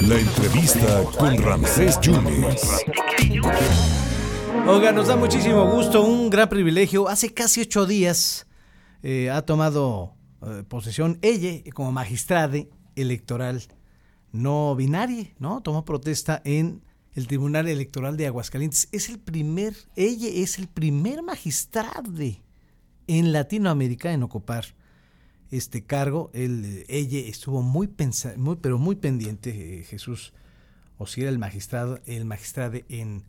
La entrevista con Ramsés Yunes. Oiga, nos da muchísimo gusto, un gran privilegio. Hace casi ocho días eh, ha tomado eh, posesión ella como magistrada electoral no binaria, ¿no? Tomó protesta en el Tribunal Electoral de Aguascalientes. Es el primer, ella es el primer magistrado en Latinoamérica en ocupar este cargo. El, ella estuvo muy, pensa, muy pero muy pendiente, eh, Jesús, o si era el magistrado, el magistrado en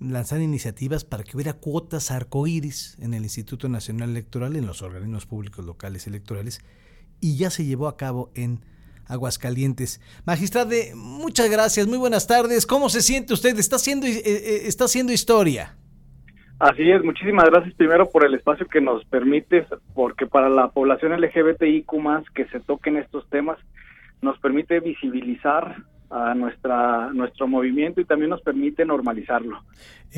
lanzar iniciativas para que hubiera cuotas arcoíris en el Instituto Nacional Electoral, en los organismos públicos locales electorales, y ya se llevó a cabo en Aguascalientes. Magistrade, muchas gracias, muy buenas tardes. ¿Cómo se siente usted? Está haciendo, eh, eh, está haciendo historia. Así es, muchísimas gracias primero por el espacio que nos permites, porque para la población LGBTIQ que se toquen estos temas, nos permite visibilizar a nuestra nuestro movimiento y también nos permite normalizarlo.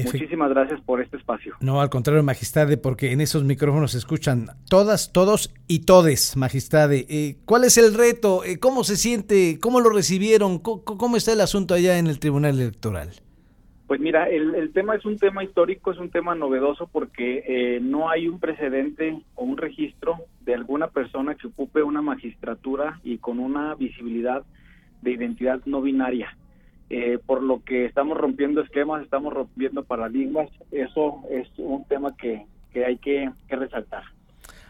Muchísimas gracias por este espacio. No, al contrario, magistrade, porque en esos micrófonos se escuchan todas, todos y todes, magistrade. Eh, ¿Cuál es el reto? Eh, ¿Cómo se siente? ¿Cómo lo recibieron? ¿Cómo, está el asunto allá en el Tribunal Electoral? Pues mira, el, tema es un tema histórico, es un tema novedoso porque eh, no hay un precedente o un registro de alguna persona que ocupe una magistratura y con una visibilidad de identidad no binaria. Eh, por lo que estamos rompiendo esquemas, estamos rompiendo paradigmas, eso es un tema que, hay que, resaltar.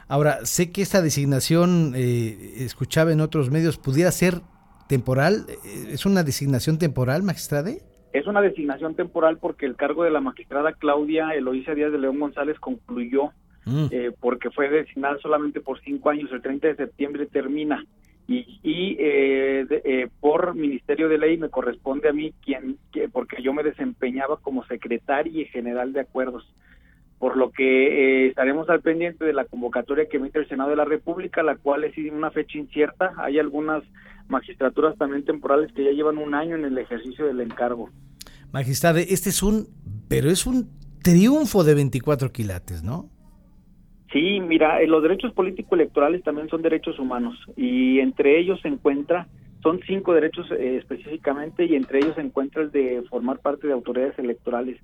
Ahora, sé que esta designación, eh, escuchaba en otros medios, pudiera ser temporal. ¿Es una designación temporal, magistrade? Es una designación temporal porque el cargo de la magistrada Claudia Eloísa Díaz de León González concluyó mm. eh, porque fue designada solamente por cinco años, el 30 de septiembre termina. Y, y eh, eh, por Ministerio de Ley me corresponde a mí quien, porque yo me desempeñaba como secretaria general de acuerdos por lo que estaremos al pendiente de la convocatoria que emite el Senado de la República, la cual es una fecha incierta. Hay algunas magistraturas también temporales que ya llevan un año en el ejercicio del encargo. Magistrade, este es un, pero es un triunfo de 24 quilates, ¿no? Sí, mira, eh, los derechos político-electorales también son derechos humanos y entre ellos se encuentra, son cinco derechos eh, específicamente y entre ellos se encuentra el de formar parte de autoridades electorales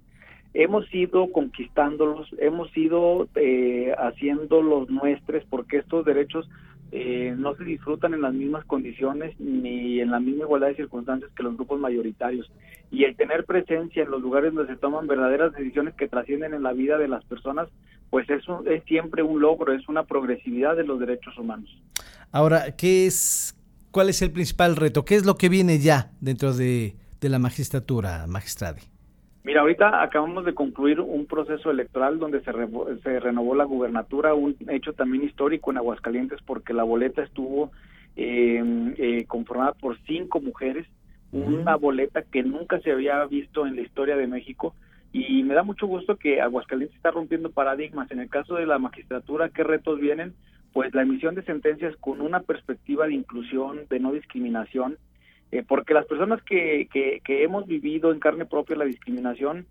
hemos ido conquistándolos, hemos ido eh, haciéndolos nuestros porque estos derechos eh, no se disfrutan en las mismas condiciones ni en la misma igualdad de circunstancias que los grupos mayoritarios. Y el tener presencia en los lugares donde se toman verdaderas decisiones que trascienden en la vida de las personas, pues eso es siempre un logro, es una progresividad de los derechos humanos. Ahora, ¿qué es, cuál es el principal reto? ¿Qué es lo que viene ya dentro de, de la magistratura, magistrade? Mira, ahorita acabamos de concluir un proceso electoral donde se, se renovó la gubernatura, un hecho también histórico en Aguascalientes porque la boleta estuvo em, eh, conformada por cinco mujeres, una boleta que nunca se había visto en la historia de México y me da mucho gusto que Aguascalientes está rompiendo paradigmas. En el caso de la magistratura, ¿qué retos vienen? Pues la emisión de sentencias con una perspectiva de inclusión, de no discriminación, eh, porque las personas que, que, que hemos vivido en carne propia la discriminación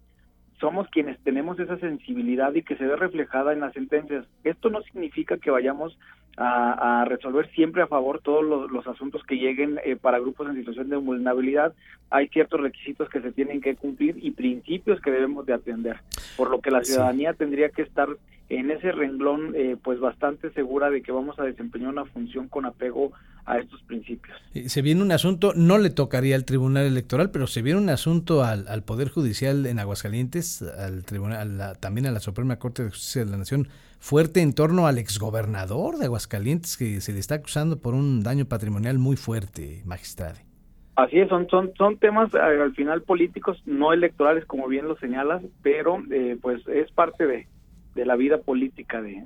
somos quienes tenemos esa sensibilidad y que se ve reflejada en las sentencias. Esto no significa que vayamos a, resolver siempre a favor todos los, asuntos que lleguen eh, para grupos en situación de vulnerabilidad. Hay ciertos requisitos que se tienen que cumplir y principios que debemos de atender, por lo que la ciudadanía tendría que estar en ese renglón eh, pues bastante segura de que vamos a desempeñar una función con apego a estos principios. Se viene un asunto, no le tocaría al Tribunal Electoral, pero se viene un asunto al, al Poder Judicial en Aguascalientes, al tribunal, también a la Suprema Corte de Justicia de la Nación, fuerte en torno al exgobernador de Aguascalientes que se le está acusando por un daño patrimonial muy fuerte, magistrado. Así es, son, son, son temas eh, al final políticos, no electorales como bien lo señalas, pero eh, pues es parte de, de la vida política de,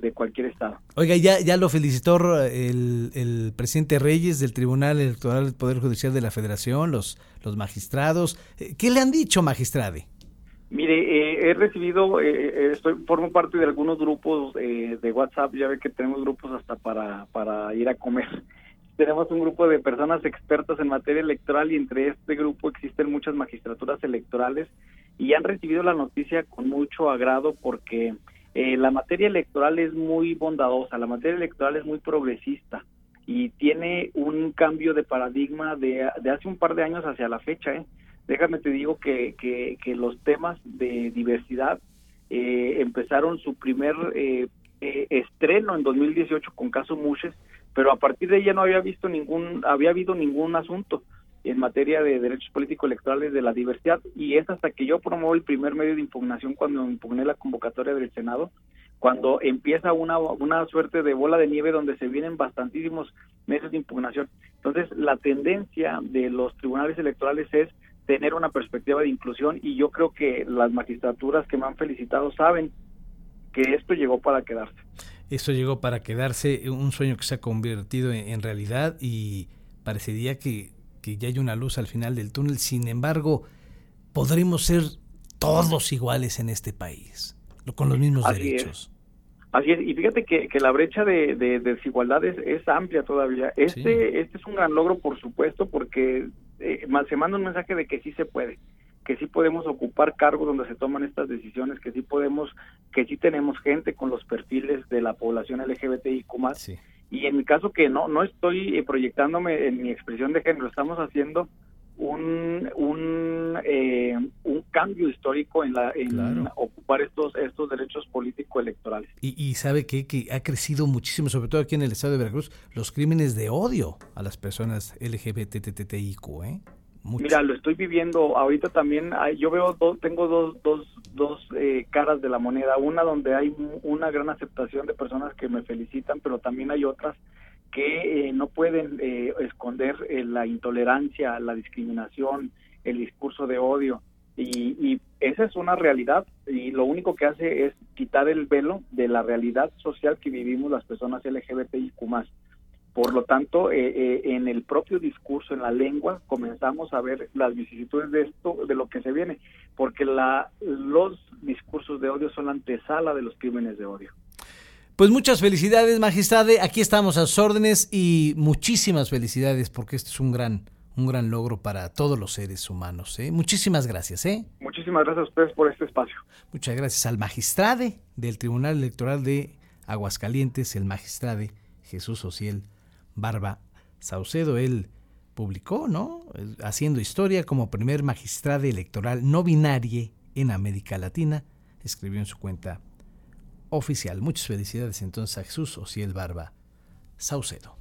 de, cualquier Estado. Oiga, ya, ya lo felicitó el, el, presidente Reyes del Tribunal Electoral del Poder Judicial de la Federación, los, los magistrados. Eh, ¿Qué le han dicho, magistrade? Mire, eh, he recibido, eh, estoy formo parte de algunos grupos de WhatsApp, ya ve que tenemos grupos hasta para, para ir a comer. Tenemos un grupo de personas expertas en materia electoral y entre este grupo existen muchas magistraturas electorales y han recibido la noticia con mucho agrado porque eh, la materia electoral es muy bondadosa, la materia electoral es muy progresista y tiene un cambio de paradigma de, hace un par de años hacia la fecha. ¿eh? Déjame te digo que, que, que los temas de diversidad eh, empezaron su primer eh, eh, estreno en 2018 con caso Mushes, pero a partir de ella no había visto ningún, había habido ningún asunto en materia de derechos políticos electorales de la diversidad y es hasta que yo promuevo el primer medio de impugnación cuando impugné la convocatoria del Senado cuando empieza una, una suerte de bola de nieve donde se vienen bastantísimos meses de impugnación. Entonces, la tendencia de los tribunales electorales es tener una perspectiva de inclusión y yo creo que las magistraturas que me han felicitado saben que esto llegó para quedarse. Esto llegó para quedarse, un sueño que se ha convertido en, realidad y parecería que, que ya hay una luz al final del túnel. Sin embargo, podremos ser todos iguales en este país, con los mismos derechos. Así es, y fíjate que, que la brecha de, de, desigualdades es amplia todavía. Este, este es un gran logro, por supuesto, porque eh, se manda un mensaje de que sí se puede, que sí podemos ocupar cargos donde se toman estas decisiones, que sí podemos, que sí tenemos gente con los perfiles de la población LGBTIQ+. Sí. Y en mi caso que no, no estoy eh, proyectándome en mi expresión de género, estamos haciendo un, un, eh, un cambio histórico en, la, en ocupar estos, estos derechos político-electorales. Y, y sabe que, que ha crecido muchísimo, sobre todo aquí en el estado de Veracruz, los crímenes de odio a las personas LGBTTIQ, ¿eh? Mira, lo estoy viviendo ahorita también. Yo veo, dos, tengo dos, dos, dos eh, caras de la moneda. Una donde hay una gran aceptación de personas que me felicitan, pero también hay otras que eh, no pueden eh, esconder eh, la intolerancia, la discriminación, el discurso de odio. Y, esa es una realidad y lo único que hace es quitar el velo de la realidad social que vivimos las personas LGBTIQ+. Por lo tanto, en el propio discurso, en la lengua, comenzamos a ver las vicisitudes de esto, de lo que se viene, porque la, los discursos de odio son la antesala de los crímenes de odio. Pues muchas felicidades, magistrade. Aquí estamos a sus órdenes y muchísimas felicidades porque esto es un gran, un gran logro para todos los seres humanos. ¿eh? Muchísimas gracias. ¿eh? Muchísimas gracias a ustedes por este espacio. Muchas gracias al magistrade del Tribunal Electoral de Aguascalientes, el magistrade Jesús Ociel Barba Saucedo. Él publicó, ¿no? Haciendo historia como primer magistrade electoral no binario en América Latina. Escribió en su cuenta oficial. Muchas felicidades entonces a Jesús Ociel Barba Saucedo.